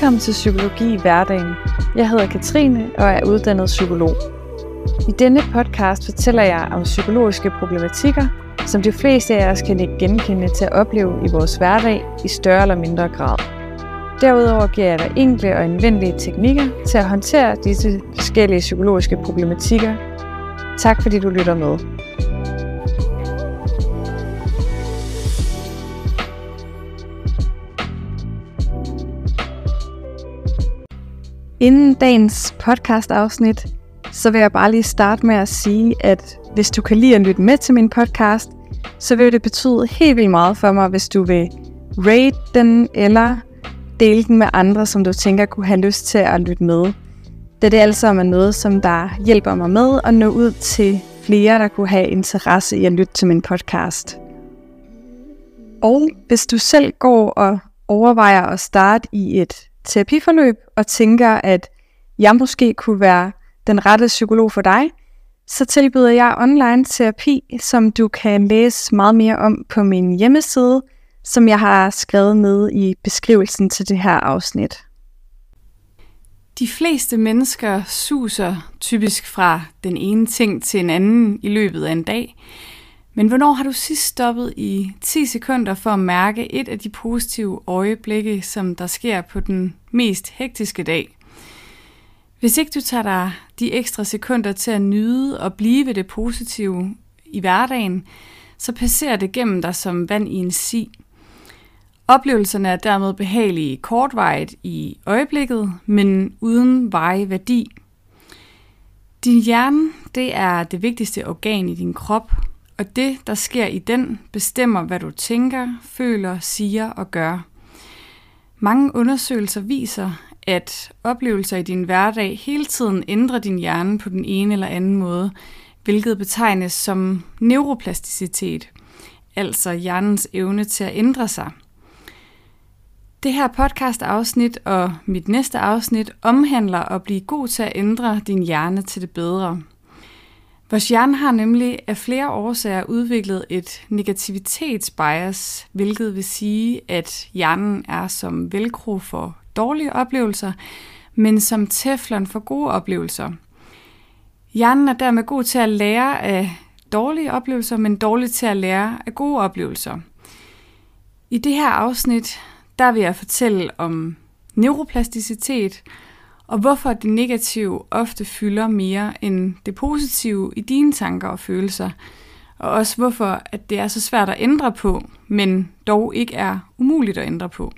Velkommen til Psykologi i hverdagen. Jeg hedder Katrine og er uddannet psykolog. I denne podcast fortæller jeg om psykologiske problematikker, som de fleste af os kan ikke genkende til at opleve i vores hverdag i større eller mindre grad. Derudover giver jeg dig enkle og anvendelige teknikker til at håndtere disse forskellige psykologiske problematikker. Tak fordi du lytter med. Inden dagens podcast-afsnit, så vil jeg bare lige starte med at sige, at hvis du kan lide at lytte med til min podcast, så vil det betyde helt vildt meget for mig, hvis du vil rate den eller dele den med andre, som du tænker kunne have lyst til at lytte med. Da det altså er noget, som der hjælper mig med at nå ud til flere, der kunne have interesse i at lytte til min podcast. Og hvis du selv går og overvejer at starte i et terapiforløb og tænker, at jeg måske kunne være den rette psykolog for dig, så tilbyder jeg online terapi, som du kan læse meget mere om på min hjemmeside, som jeg har skrevet ned i beskrivelsen til det her afsnit. De fleste mennesker suser typisk fra den ene ting til en anden i løbet af en dag. Men hvornår har du sidst stoppet i 10 sekunder for at mærke et af de positive øjeblikke, som der sker på den mest hektiske dag? Hvis ikke du tager dig de ekstra sekunder til at nyde og blive ved det positive i hverdagen, så passerer det gennem dig som vand i en si. Oplevelserne er dermed behagelige kortvarigt i øjeblikket, men uden veje værdi. Din hjerne, det er det vigtigste organ i din krop, og det, der sker i den, bestemmer, hvad du tænker, føler, siger og gør. Mange undersøgelser viser, at oplevelser i din hverdag hele tiden ændrer din hjerne på den ene eller anden måde, hvilket betegnes som neuroplasticitet, altså hjernens evne til at ændre sig. Det her podcast-afsnit og mit næste afsnit omhandler at blive god til at ændre din hjerne til det bedre. Vores hjerne har nemlig af flere årsager udviklet et negativitetsbias, hvilket vil sige, at hjernen er som velcro for dårlige oplevelser, men som teflon for gode oplevelser. Hjernen er dermed god til at lære af dårlige oplevelser, men dårlig til at lære af gode oplevelser. I det her afsnit, der vil jeg fortælle om neuroplasticitet, og hvorfor det negative ofte fylder mere end det positive i dine tanker og følelser, og også hvorfor at det er så svært at ændre på, men dog ikke er umuligt at ændre på.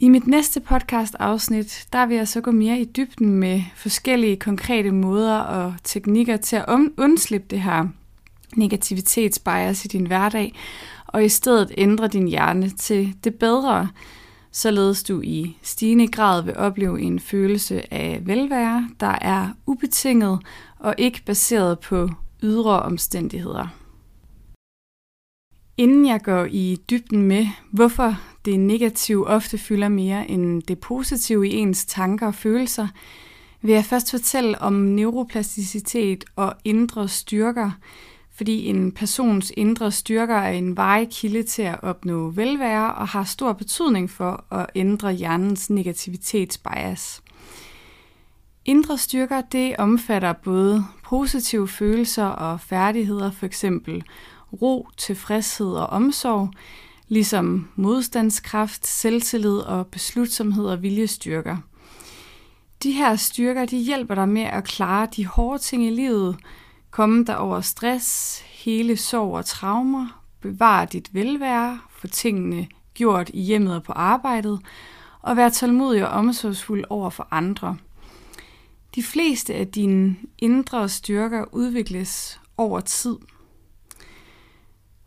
I mit næste podcast afsnit, der vil jeg så gå mere i dybden med forskellige konkrete måder og teknikker til at undslippe det her negativitetsbias i din hverdag, og i stedet ændre din hjerne til det bedre, således du i stigende grad vil opleve en følelse af velvære, der er ubetinget og ikke baseret på ydre omstændigheder. Inden jeg går i dybden med, hvorfor det negative ofte fylder mere end det positive i ens tanker og følelser, vil jeg først fortælle om neuroplasticitet og indre styrker, fordi en persons indre styrker er en varig kilde til at opnå velvære og har stor betydning for at ændre hjernens negativitetsbias. Indre styrker det omfatter både positive følelser og færdigheder, for eksempel ro, tilfredshed og omsorg, ligesom modstandskraft, selvtillid og beslutsomhed og viljestyrker. De her styrker de hjælper dig med at klare de hårde ting i livet, komme der over stress, hele sorg og traumer, bevare dit velvære, få tingene gjort i hjemmet og på arbejdet, og være tålmodig og omsorgsfuld over for andre. De fleste af dine indre styrker udvikles over tid.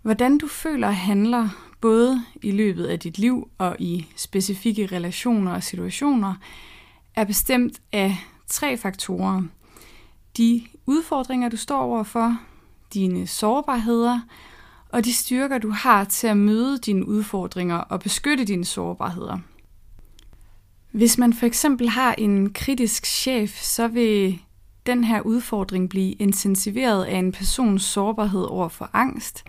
Hvordan du føler og handler, både i løbet af dit liv og i specifikke relationer og situationer, er bestemt af tre faktorer. De udfordringer, du står overfor, dine sårbarheder og de styrker, du har til at møde dine udfordringer og beskytte dine sårbarheder. Hvis man for eksempel har en kritisk chef, så vil den her udfordring blive intensiveret af en persons sårbarhed over for angst.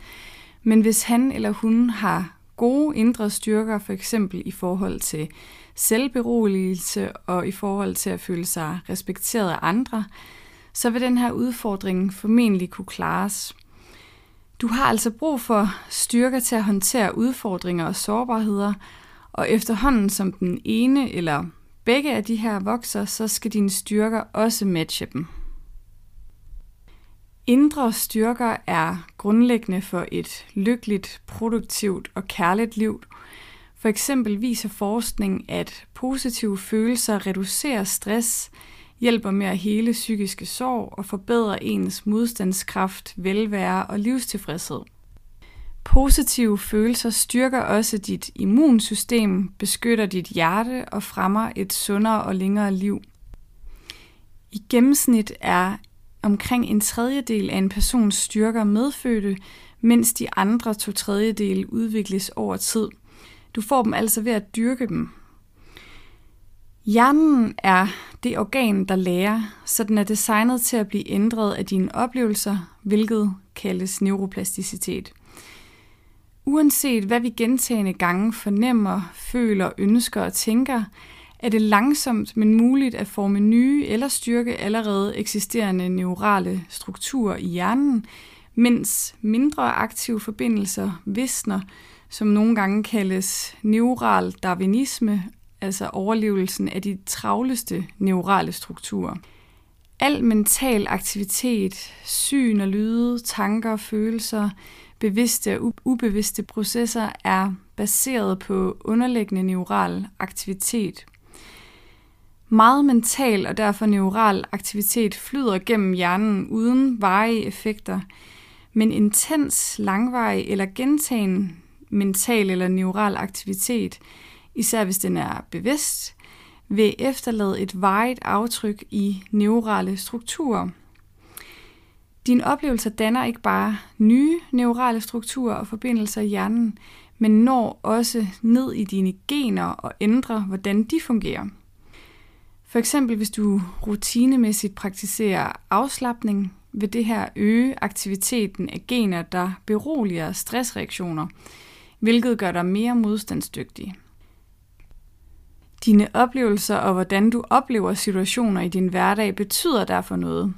Men hvis han eller hun har gode indre styrker, for eksempel i forhold til selvberoligelse og i forhold til at føle sig respekteret af andre, så vil den her udfordring formentlig kunne klares. Du har altså brug for styrker til at håndtere udfordringer og sårbarheder, og efterhånden som den ene eller begge af de her vokser, så skal dine styrker også matche dem. Indre styrker er grundlæggende for et lykkeligt, produktivt og kærligt liv. For eksempel viser forskning, at positive følelser reducerer stress, hjælper med at hele psykiske sorg og forbedrer ens modstandskraft, velvære og livstilfredshed. Positive følelser styrker også dit immunsystem, beskytter dit hjerte og fremmer et sundere og længere liv. I gennemsnit er omkring en tredjedel af en persons styrker medfødte, mens de andre to tredjedele udvikles over tid. Du får dem altså ved at dyrke dem. Hjernen er det organ, der lærer, så den er designet til at blive ændret af dine oplevelser, hvilket kaldes neuroplasticitet. Uanset hvad vi gentagende gange fornemmer, føler, ønsker og tænker, er det langsomt, men muligt at forme nye eller styrke allerede eksisterende neurale strukturer i hjernen, mens mindre aktive forbindelser visner, som nogle gange kaldes neural darwinisme, altså overlevelsen af de travleste neurale strukturer. Al mental aktivitet, syn og lyde, tanker, følelser, bevidste og ubevidste processer er baseret på underliggende neural aktivitet. Meget mental og derfor neural aktivitet flyder gennem hjernen uden varige effekter, men intens, langvarig eller gentagen mental eller neural aktivitet, især hvis den er bevidst, vil efterlade et varigt aftryk i neurale strukturer. Dine oplevelser danner ikke bare nye neurale strukturer og forbindelser i hjernen, men når også ned i dine gener og ændrer, hvordan de fungerer. For eksempel hvis du rutinemæssigt praktiserer afslappning, vil det her øge aktiviteten af gener, der beroliger stressreaktioner, hvilket gør dig mere modstandsdygtig. Dine oplevelser og hvordan du oplever situationer i din hverdag betyder derfor noget.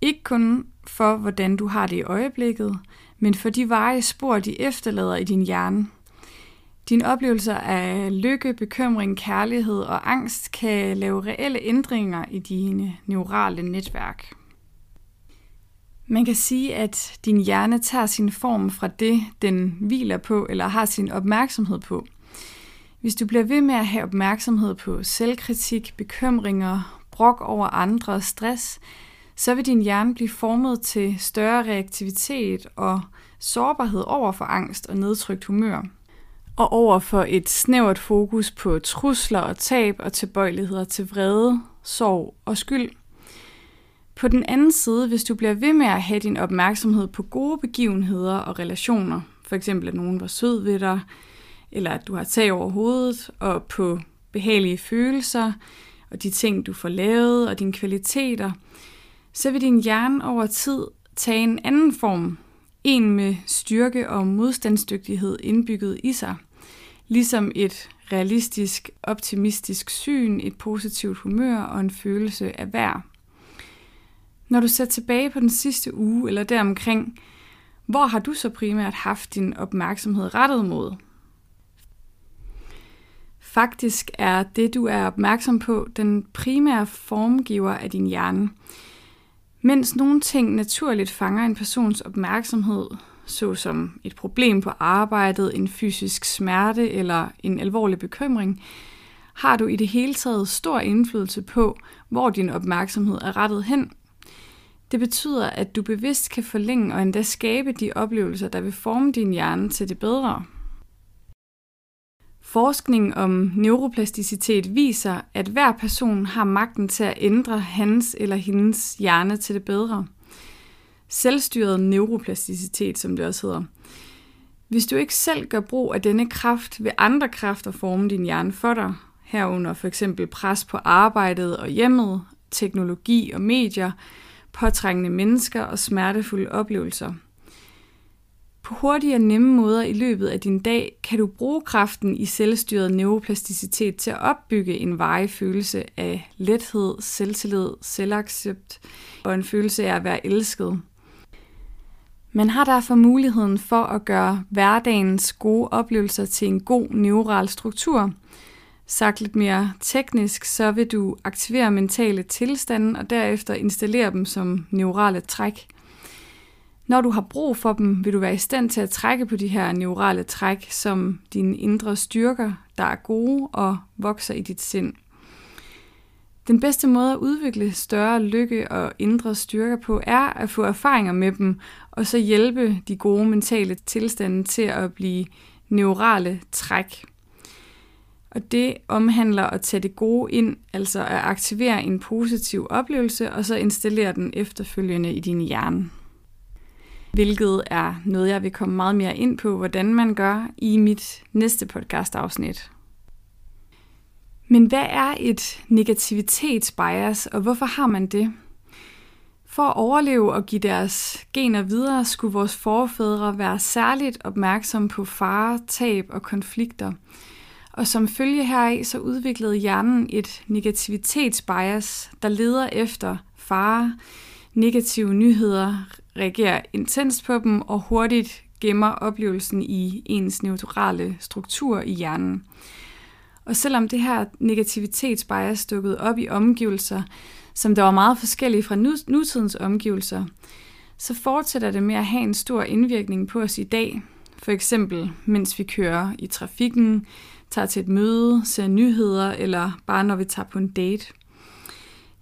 Ikke kun for, hvordan du har det i øjeblikket, men for de veje spor, de efterlader i din hjerne. Dine oplevelser af lykke, bekymring, kærlighed og angst kan lave reelle ændringer i dine neurale netværk. Man kan sige, at din hjerne tager sin form fra det, den hviler på eller har sin opmærksomhed på. Hvis du bliver ved med at have opmærksomhed på selvkritik, bekymringer, brok over andre og stress, så vil din hjerne blive formet til større reaktivitet og sårbarhed over for angst og nedtrykt humør og over for et snævert fokus på trusler og tab og tilbøjeligheder til vrede, sorg og skyld. På den anden side, hvis du bliver ved med at have din opmærksomhed på gode begivenheder og relationer, for eksempel at nogen var sød ved dig, eller at du har tag over hovedet, og på behagelige følelser, og de ting, du får lavet, og dine kvaliteter, så vil din hjerne over tid tage en anden form, en med styrke og modstandsdygtighed indbygget i sig – ligesom et realistisk, optimistisk syn, et positivt humør og en følelse af værd. Når du ser tilbage på den sidste uge eller deromkring, hvor har du så primært haft din opmærksomhed rettet mod? Faktisk er det, du er opmærksom på, den primære formgiver af din hjerne. Mens nogle ting naturligt fanger en persons opmærksomhed, såsom et problem på arbejdet, en fysisk smerte eller en alvorlig bekymring, har du i det hele taget stor indflydelse på, hvor din opmærksomhed er rettet hen. Det betyder, at du bevidst kan forlænge og endda skabe de oplevelser, der vil forme din hjerne til det bedre. Forskning om neuroplasticitet viser, at hver person har magten til at ændre hans eller hendes hjerne til det bedre – selvstyret neuroplasticitet, som det også hedder. Hvis du ikke selv gør brug af denne kraft, vil andre kræfter forme din hjerne for dig, herunder for eksempel pres på arbejdet og hjemmet, teknologi og medier, påtrængende mennesker og smertefulde oplevelser. På hurtige og nemme måder i løbet af din dag kan du bruge kraften i selvstyret neuroplasticitet til at opbygge en varig følelse af lethed, selvtillid, selvaccept og en følelse af at være elsket. Man har derfor muligheden for at gøre hverdagens gode oplevelser til en god neural struktur. Sagt lidt mere teknisk, så vil du aktivere mentale tilstande og derefter installere dem som neurale træk – når du har brug for dem, vil du være i stand til at trække på de her neurale træk som dine indre styrker, der er gode og vokser i dit sind. Den bedste måde at udvikle større lykke og indre styrker på er at få erfaringer med dem, og så hjælpe de gode mentale tilstande til at blive neurale træk. Og det omhandler at tage det gode ind, altså at aktivere en positiv oplevelse, og så installere den efterfølgende i din hjerne hvilket er noget, jeg vil komme meget mere ind på, hvordan man gør i mit næste podcast-afsnit. Men hvad er et negativitetsbias, og hvorfor har man det? For at overleve og give deres gener videre, skulle vores forfædre være særligt opmærksomme på fare, tab og konflikter. Og som følge heraf, så udviklede hjernen et negativitetsbias, der leder efter fare, negative nyheder, reagerer intens på dem og hurtigt gemmer oplevelsen i ens neutrale struktur i hjernen. Og selvom det her negativitetsbias dukkede op i omgivelser, som der var meget forskellige fra nutidens omgivelser, så fortsætter det med at have en stor indvirkning på os i dag. For eksempel, mens vi kører i trafikken, tager til et møde, ser nyheder, eller bare når vi tager på en date.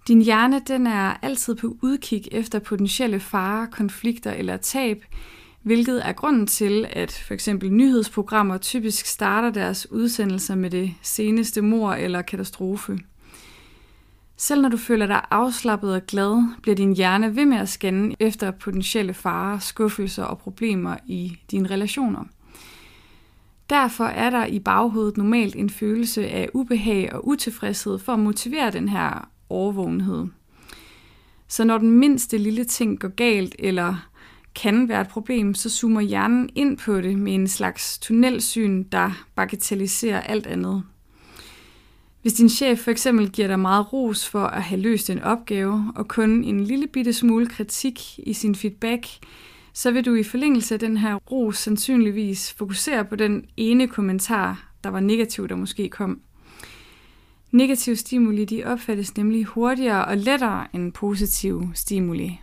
Din hjerne den er altid på udkig efter potentielle farer, konflikter eller tab, hvilket er grunden til, at for eksempel nyhedsprogrammer typisk starter deres udsendelser med det seneste mor eller katastrofe. Selv når du føler dig afslappet og glad, bliver din hjerne ved med at scanne efter potentielle farer, skuffelser og problemer i dine relationer. Derfor er der i baghovedet normalt en følelse af ubehag og utilfredshed for at motivere den her årvågenhed. Så når den mindste lille ting går galt eller kan være et problem, så zoomer hjernen ind på det med en slags tunnelsyn, der bagatelliserer alt andet. Hvis din chef for eksempel giver dig meget ros for at have løst en opgave, og kun en lille bitte smule kritik i sin feedback, så vil du i forlængelse af den her ros sandsynligvis fokusere på den ene kommentar, der var negativ, der måske kom. Negative stimuli de opfattes nemlig hurtigere og lettere end positive stimuli.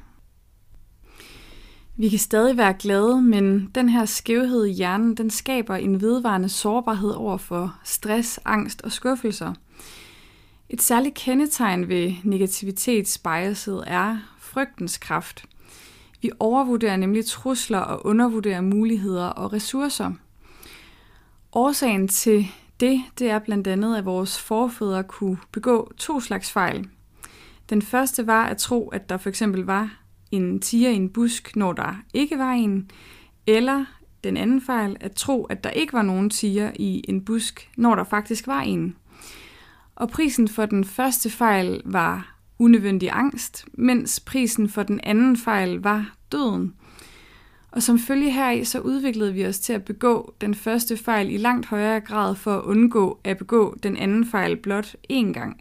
Vi kan stadig være glade, men den her skævhed i hjernen, den skaber en vedvarende sårbarhed over for stress, angst og skuffelser. Et særligt kendetegn ved negativitetsbiaset er frygtens kraft. Vi overvurderer nemlig trusler og undervurderer muligheder og ressourcer. Årsagen til det, det er blandt andet, at vores forfædre kunne begå to slags fejl. Den første var at tro, at der for eksempel var en tiger i en busk, når der ikke var en, eller den anden fejl at tro, at der ikke var nogen tiger i en busk, når der faktisk var en. Og prisen for den første fejl var unødvendig angst, mens prisen for den anden fejl var døden. Og som følge heraf, så udviklede vi os til at begå den første fejl i langt højere grad for at undgå at begå den anden fejl blot én gang.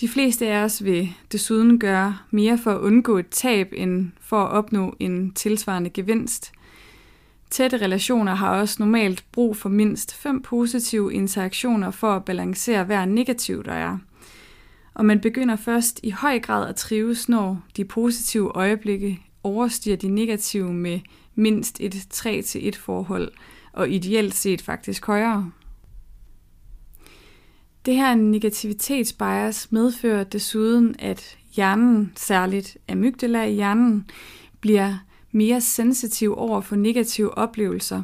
De fleste af os vil desuden gøre mere for at undgå et tab, end for at opnå en tilsvarende gevinst. Tætte relationer har også normalt brug for mindst fem positive interaktioner for at balancere hver negativ, der er. Og man begynder først i høj grad at trives, når de positive øjeblikke overstiger de negative med mindst et 3-1 forhold, og ideelt set faktisk højere. Det her negativitetsbias medfører desuden, at hjernen, særligt amygdala i hjernen, bliver mere sensitiv over for negative oplevelser,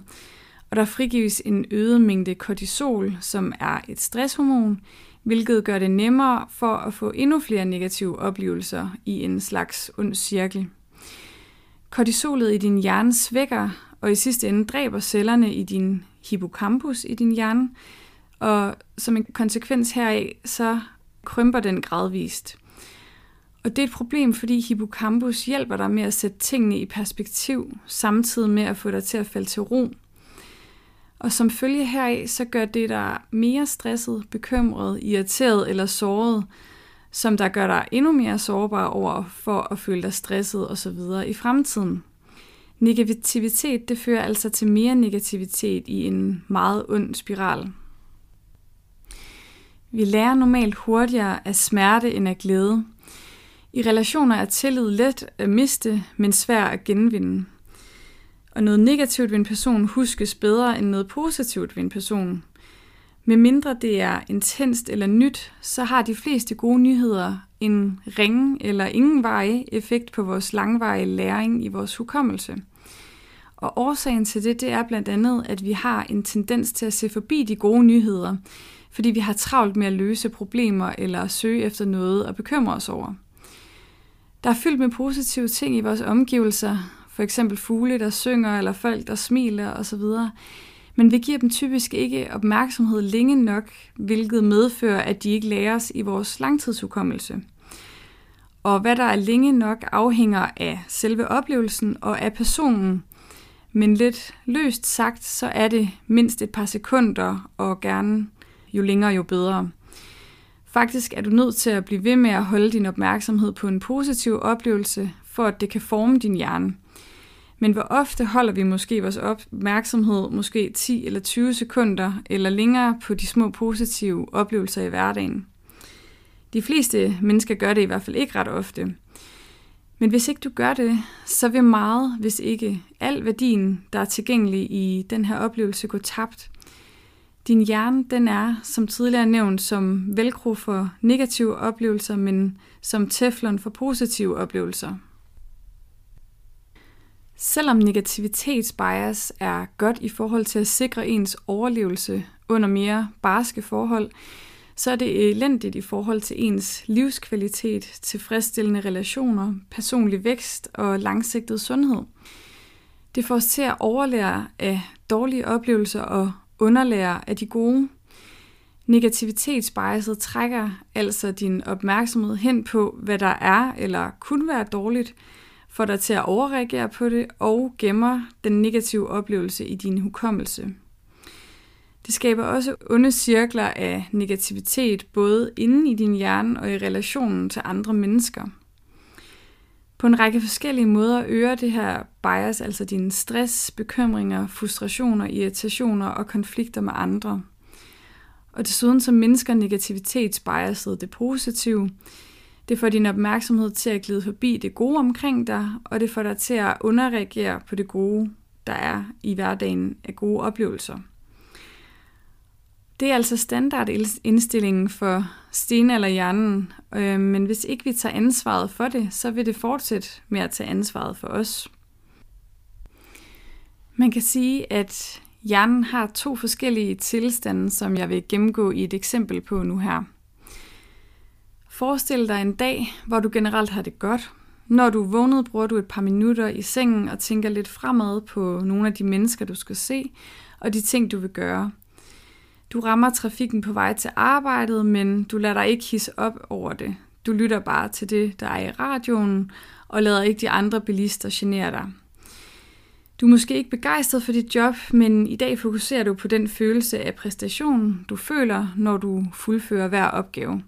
og der frigives en øget mængde kortisol, som er et stresshormon, hvilket gør det nemmere for at få endnu flere negative oplevelser i en slags ond cirkel. Kortisolet i din hjerne svækker og i sidste ende dræber cellerne i din hippocampus i din hjerne, og som en konsekvens heraf, så krymper den gradvist. Og det er et problem, fordi hippocampus hjælper dig med at sætte tingene i perspektiv, samtidig med at få dig til at falde til ro. Og som følge heraf, så gør det dig mere stresset, bekymret, irriteret eller såret, som der gør dig endnu mere sårbar over for at føle dig stresset osv. i fremtiden. Negativitet det fører altså til mere negativitet i en meget ond spiral. Vi lærer normalt hurtigere af smerte end af glæde. I relationer er tillid let at miste, men svær at genvinde. Og noget negativt ved en person huskes bedre end noget positivt ved en person. Med mindre det er intenst eller nyt, så har de fleste gode nyheder en ringe eller ingen veje effekt på vores langvarige læring i vores hukommelse. Og årsagen til det, det er blandt andet, at vi har en tendens til at se forbi de gode nyheder, fordi vi har travlt med at løse problemer eller søge efter noget og bekymre os over. Der er fyldt med positive ting i vores omgivelser, for eksempel fugle, der synger, eller folk, der smiler osv., men vi giver dem typisk ikke opmærksomhed længe nok, hvilket medfører, at de ikke læres i vores langtidshukommelse. Og hvad der er længe nok afhænger af selve oplevelsen og af personen, men lidt løst sagt, så er det mindst et par sekunder, og gerne jo længere jo bedre. Faktisk er du nødt til at blive ved med at holde din opmærksomhed på en positiv oplevelse, for at det kan forme din hjerne. Men hvor ofte holder vi måske vores opmærksomhed, måske 10 eller 20 sekunder, eller længere på de små positive oplevelser i hverdagen? De fleste mennesker gør det i hvert fald ikke ret ofte. Men hvis ikke du gør det, så vil meget, hvis ikke al værdien, der er tilgængelig i den her oplevelse, gå tabt. Din hjerne, den er, som tidligere nævnt, som velcro for negative oplevelser, men som teflon for positive oplevelser. Selvom negativitetsbias er godt i forhold til at sikre ens overlevelse under mere barske forhold, så er det elendigt i forhold til ens livskvalitet, tilfredsstillende relationer, personlig vækst og langsigtet sundhed. Det får os til at overlære af dårlige oplevelser og underlære af de gode. Negativitetsbiaset trækker altså din opmærksomhed hen på, hvad der er eller kunne være dårligt, får dig til at overreagere på det og gemmer den negative oplevelse i din hukommelse. Det skaber også onde cirkler af negativitet, både inde i din hjerne og i relationen til andre mennesker. På en række forskellige måder øger det her bias altså dine stress, bekymringer, frustrationer, irritationer og konflikter med andre. Og desuden så mindsker negativitetsbiaset det positive. Det får din opmærksomhed til at glide forbi det gode omkring dig, og det får dig til at underreagere på det gode, der er i hverdagen af gode oplevelser. Det er altså standardindstillingen for stenalderhjernen, øh, men hvis ikke vi tager ansvaret for det, så vil det fortsætte med at tage ansvaret for os. Man kan sige, at hjernen har to forskellige tilstande, som jeg vil gennemgå i et eksempel på nu her. Forestil dig en dag, hvor du generelt har det godt. Når du er vågnet, bruger du et par minutter i sengen og tænker lidt fremad på nogle af de mennesker, du skal se, og de ting, du vil gøre – du rammer trafikken på vej til arbejdet, men du lader dig ikke hisse op over det. Du lytter bare til det, der er i radioen, og lader ikke de andre bilister genere dig. Du er måske ikke begejstret for dit job, men i dag fokuserer du på den følelse af præstation, du føler, når du fuldfører hver opgave.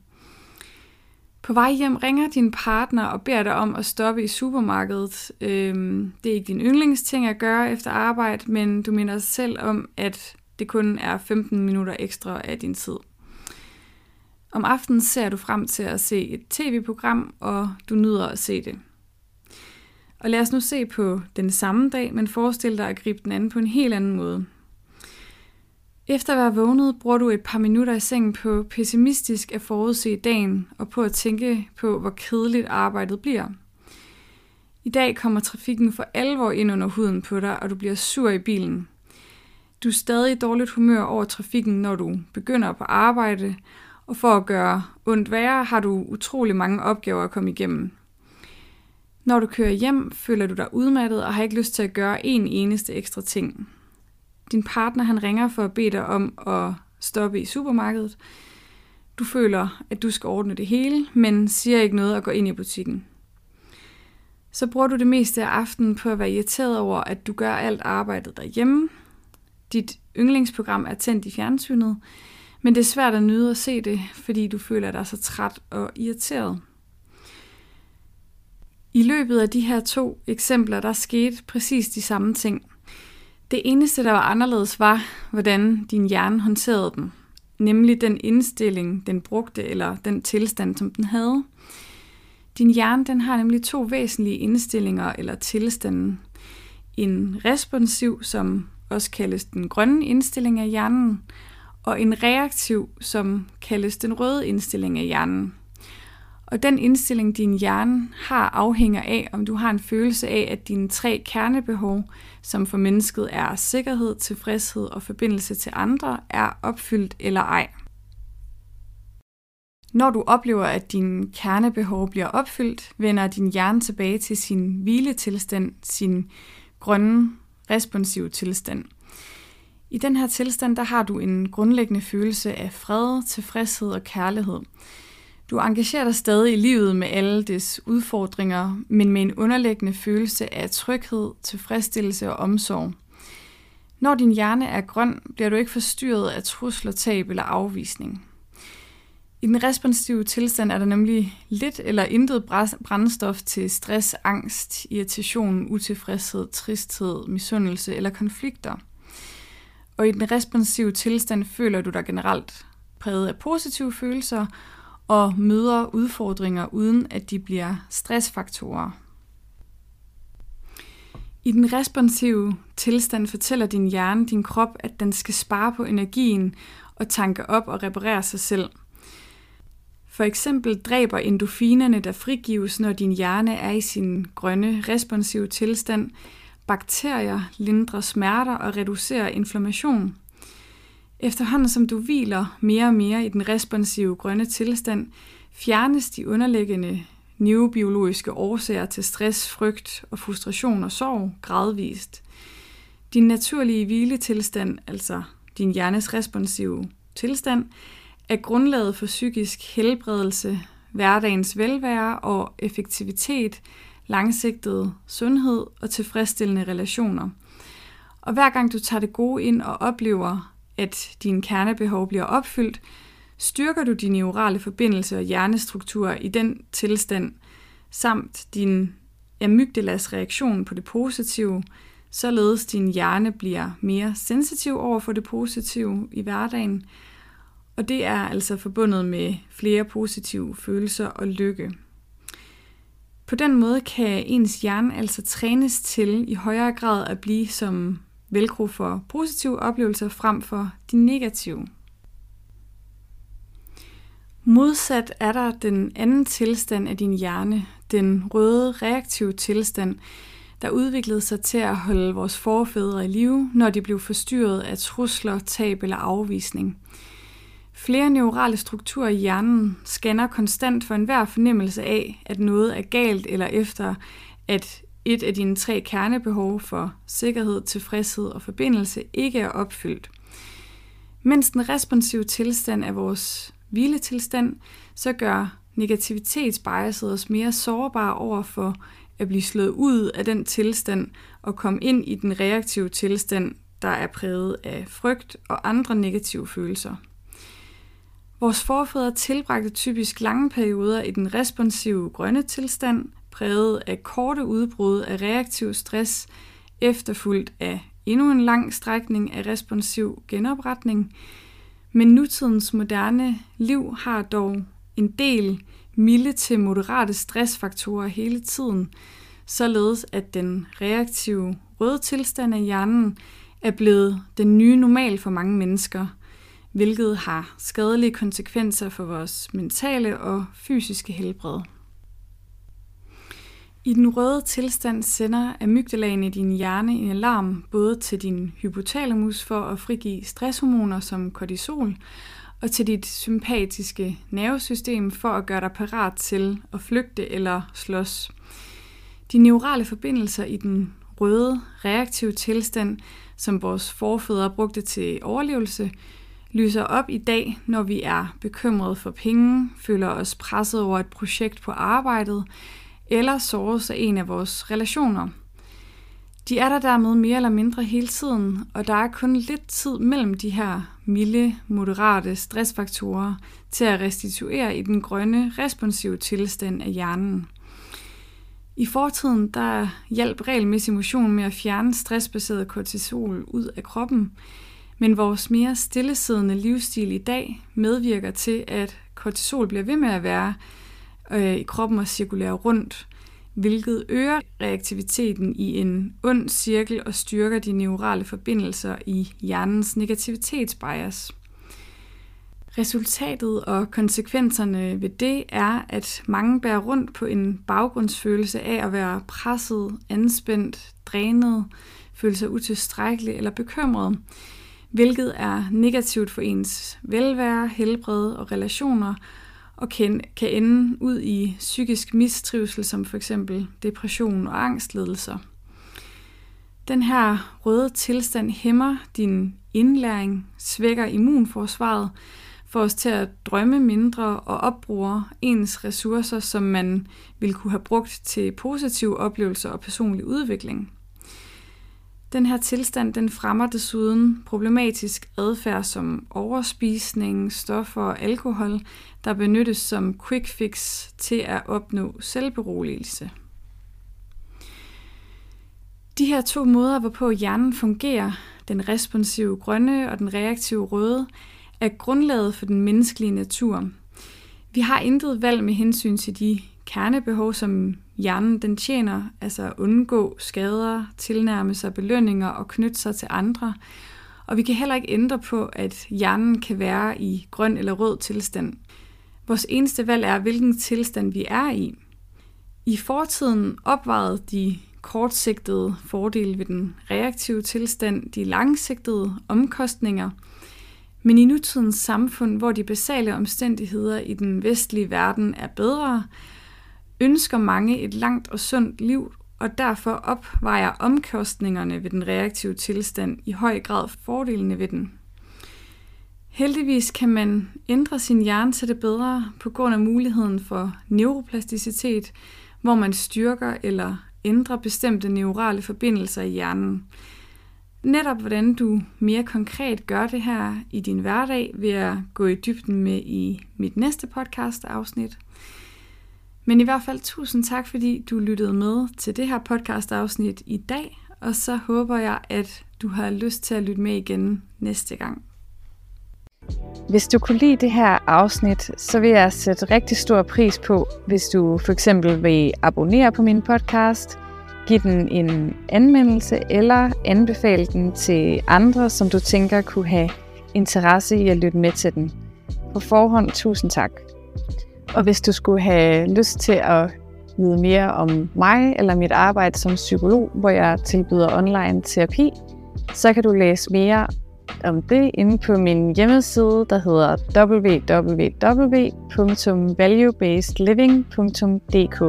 På vej hjem ringer din partner og beder dig om at stoppe i supermarkedet. Øhm, det er ikke din yndlingsting at gøre efter arbejde, men du minder dig selv om, at det kun er 15 minutter ekstra af din tid. Om aftenen ser du frem til at se et tv-program, og du nyder at se det. Og lad os nu se på den samme dag, men forestil dig at gribe den anden på en helt anden måde. Efter at være vågnet, bruger du et par minutter i sengen på pessimistisk at forudse dagen og på at tænke på, hvor kedeligt arbejdet bliver. I dag kommer trafikken for alvor ind under huden på dig, og du bliver sur i bilen. Du er stadig i dårligt humør over trafikken, når du begynder på arbejde, og for at gøre ondt værre, har du utrolig mange opgaver at komme igennem. Når du kører hjem, føler du dig udmattet og har ikke lyst til at gøre en eneste ekstra ting. Din partner han ringer for at bede dig om at stoppe i supermarkedet. Du føler, at du skal ordne det hele, men siger ikke noget og går ind i butikken. Så bruger du det meste af aftenen på at være irriteret over, at du gør alt arbejdet derhjemme. Dit yndlingsprogram er tændt i fjernsynet, men det er svært at nyde at se det, fordi du føler dig så træt og irriteret. I løbet af de her to eksempler, der skete præcis de samme ting. Det eneste, der var anderledes, var, hvordan din hjerne håndterede dem. Nemlig den indstilling, den brugte, eller den tilstand, som den havde. Din hjerne den har nemlig to væsentlige indstillinger eller tilstande. En responsiv, som også kaldes den grønne indstilling af hjernen, og en reaktiv, som kaldes den røde indstilling af hjernen. Og den indstilling, din hjerne har, afhænger af, om du har en følelse af, at dine tre kernebehov, som for mennesket er sikkerhed, tilfredshed og forbindelse til andre, er opfyldt eller ej. Når du oplever, at dine kernebehov bliver opfyldt, vender din hjerne tilbage til sin hviletilstand, sin grønne, responsive tilstand. I den her tilstand, der har du en grundlæggende følelse af fred, tilfredshed og kærlighed. Du engagerer dig stadig i livet med alle dets udfordringer, men med en underliggende følelse af tryghed, tilfredsstillelse og omsorg. Når din hjerne er grøn, bliver du ikke forstyrret af trusler, tab eller afvisning. I den responsive tilstand er der nemlig lidt eller intet brændstof til stress, angst, irritation, utilfredshed, tristhed, misundelse eller konflikter. Og i den responsive tilstand føler du dig generelt præget af positive følelser og møder udfordringer uden at de bliver stressfaktorer. I den responsive tilstand fortæller din hjerne din krop, at den skal spare på energien og tanke op og reparere sig selv – for eksempel dræber endofinerne, der frigives, når din hjerne er i sin grønne, responsive tilstand, bakterier, lindrer smerter og reducerer inflammation. Efterhånden som du hviler mere og mere i den responsive grønne tilstand, fjernes de underliggende neurobiologiske årsager til stress, frygt og frustration og sorg gradvist. Din naturlige hviletilstand, altså din hjernes responsive tilstand, er grundlaget for psykisk helbredelse, hverdagens velvære og effektivitet, langsigtet sundhed og tilfredsstillende relationer. Og hver gang du tager det gode ind og oplever, at dine kernebehov bliver opfyldt, styrker du dine neurale forbindelser og hjernestruktur i den tilstand, samt din amygdalas reaktion på det positive, således din hjerne bliver mere sensitiv over for det positive i hverdagen, og det er altså forbundet med flere positive følelser og lykke. På den måde kan ens hjerne altså trænes til i højere grad at blive som velcro for positive oplevelser frem for de negative. Modsat er der den anden tilstand af din hjerne, den røde reaktive tilstand, der udviklede sig til at holde vores forfædre i live, når de blev forstyrret af trusler, tab eller afvisning – Flere neurale strukturer i hjernen scanner konstant for enhver fornemmelse af, at noget er galt, eller efter, at et af dine tre kernebehov for sikkerhed, tilfredshed og forbindelse ikke er opfyldt. Mens den responsive tilstand er vores hviletilstand, så gør negativitetsbiaset os mere sårbare over for at blive slået ud af den tilstand og komme ind i den reaktive tilstand, der er præget af frygt og andre negative følelser. Vores forfædre tilbragte typisk lange perioder i den responsive grønne tilstand, præget af korte udbrud af reaktiv stress, efterfulgt af endnu en lang strækning af responsiv genopretning. Men nutidens moderne liv har dog en del milde til moderate stressfaktorer hele tiden, således at den reaktive røde tilstand af hjernen er blevet den nye normal for mange mennesker – hvilket har skadelige konsekvenser for vores mentale og fysiske helbred. I den røde tilstand sender amygdalaen i din hjerne en alarm både til din hypotalamus for at frigive stresshormoner som kortisol, og til dit sympatiske nervesystem for at gøre dig parat til at flygte eller slås. De neurale forbindelser i den røde reaktive tilstand, som vores forfædre brugte til overlevelse, lyser op i dag, når vi er bekymrede for penge, føler os presset over et projekt på arbejdet, eller såres af en af vores relationer. De er der dermed mere eller mindre hele tiden, og der er kun lidt tid mellem de her milde, moderate stressfaktorer til at restituere i den grønne, responsive tilstand af hjernen. I fortiden der hjalp regelmæssig motion med at fjerne stressbaseret kortisol ud af kroppen, men vores mere stillesiddende livsstil i dag medvirker til, at kortisol bliver ved med at være øh, i kroppen og cirkulerer rundt, hvilket øger reaktiviteten i en ond cirkel og styrker de neurale forbindelser i hjernens negativitetsbias. Resultatet og konsekvenserne ved det er, at mange bærer rundt på en baggrundsfølelse af at være presset, anspændt, drænet, føle sig utilstrækkelig eller bekymret, hvilket er negativt for ens velvære, helbred og relationer, og kan, kan ende ud i psykisk mistrivsel, som for eksempel depression og angstledelser. Den her røde tilstand hæmmer din indlæring, svækker immunforsvaret, får os til at drømme mindre og opbruger ens ressourcer, som man ville kunne have brugt til positive oplevelser og personlig udvikling. Den her tilstand den fremmer desuden problematisk adfærd som overspisning, stoffer og alkohol, der benyttes som quick fix til at opnå selvberoligelse. De her to måder, hvorpå hjernen fungerer, den responsive grønne og den reaktive røde, er grundlaget for den menneskelige natur. Vi har intet valg med hensyn til de kernebehov, som hjernen den tjener, altså at undgå skader, tilnærme sig belønninger og knytte sig til andre. Og vi kan heller ikke ændre på, at hjernen kan være i grøn eller rød tilstand. Vores eneste valg er, hvilken tilstand vi er i. I fortiden opvejede de kortsigtede fordele ved den reaktive tilstand de langsigtede omkostninger – men i nutidens samfund, hvor de basale omstændigheder i den vestlige verden er bedre, ønsker mange et langt og sundt liv, og derfor opvejer omkostningerne ved den reaktive tilstand i høj grad fordelene ved den. Heldigvis kan man ændre sin hjerne til det bedre på grund af muligheden for neuroplasticitet, hvor man styrker eller ændrer bestemte neurale forbindelser i hjernen – Netop hvordan du mere konkret gør det her i din hverdag, vil jeg gå i dybden med i mit næste podcast afsnit. Men i hvert fald tusind tak, fordi du lyttede med til det her podcast afsnit i dag, og så håber jeg, at du har lyst til at lytte med igen næste gang. Hvis du kunne lide det her afsnit, så vil jeg sætte rigtig stor pris på, hvis du for eksempel vil abonnere på min podcast – give den en anmeldelse eller anbefale den til andre, som du tænker kunne have interesse i at lytte med til den. På forhånd, tusind tak. Og hvis du skulle have lyst til at vide mere om mig eller mit arbejde som psykolog, hvor jeg tilbyder online terapi, så kan du læse mere om det inde på min hjemmeside, der hedder www.valuebasedliving.dk.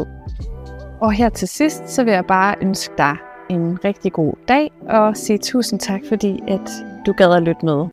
Og her til sidst, så vil jeg bare ønske dig en rigtig god dag, og sige tusind tak, fordi at du gad at lytte med.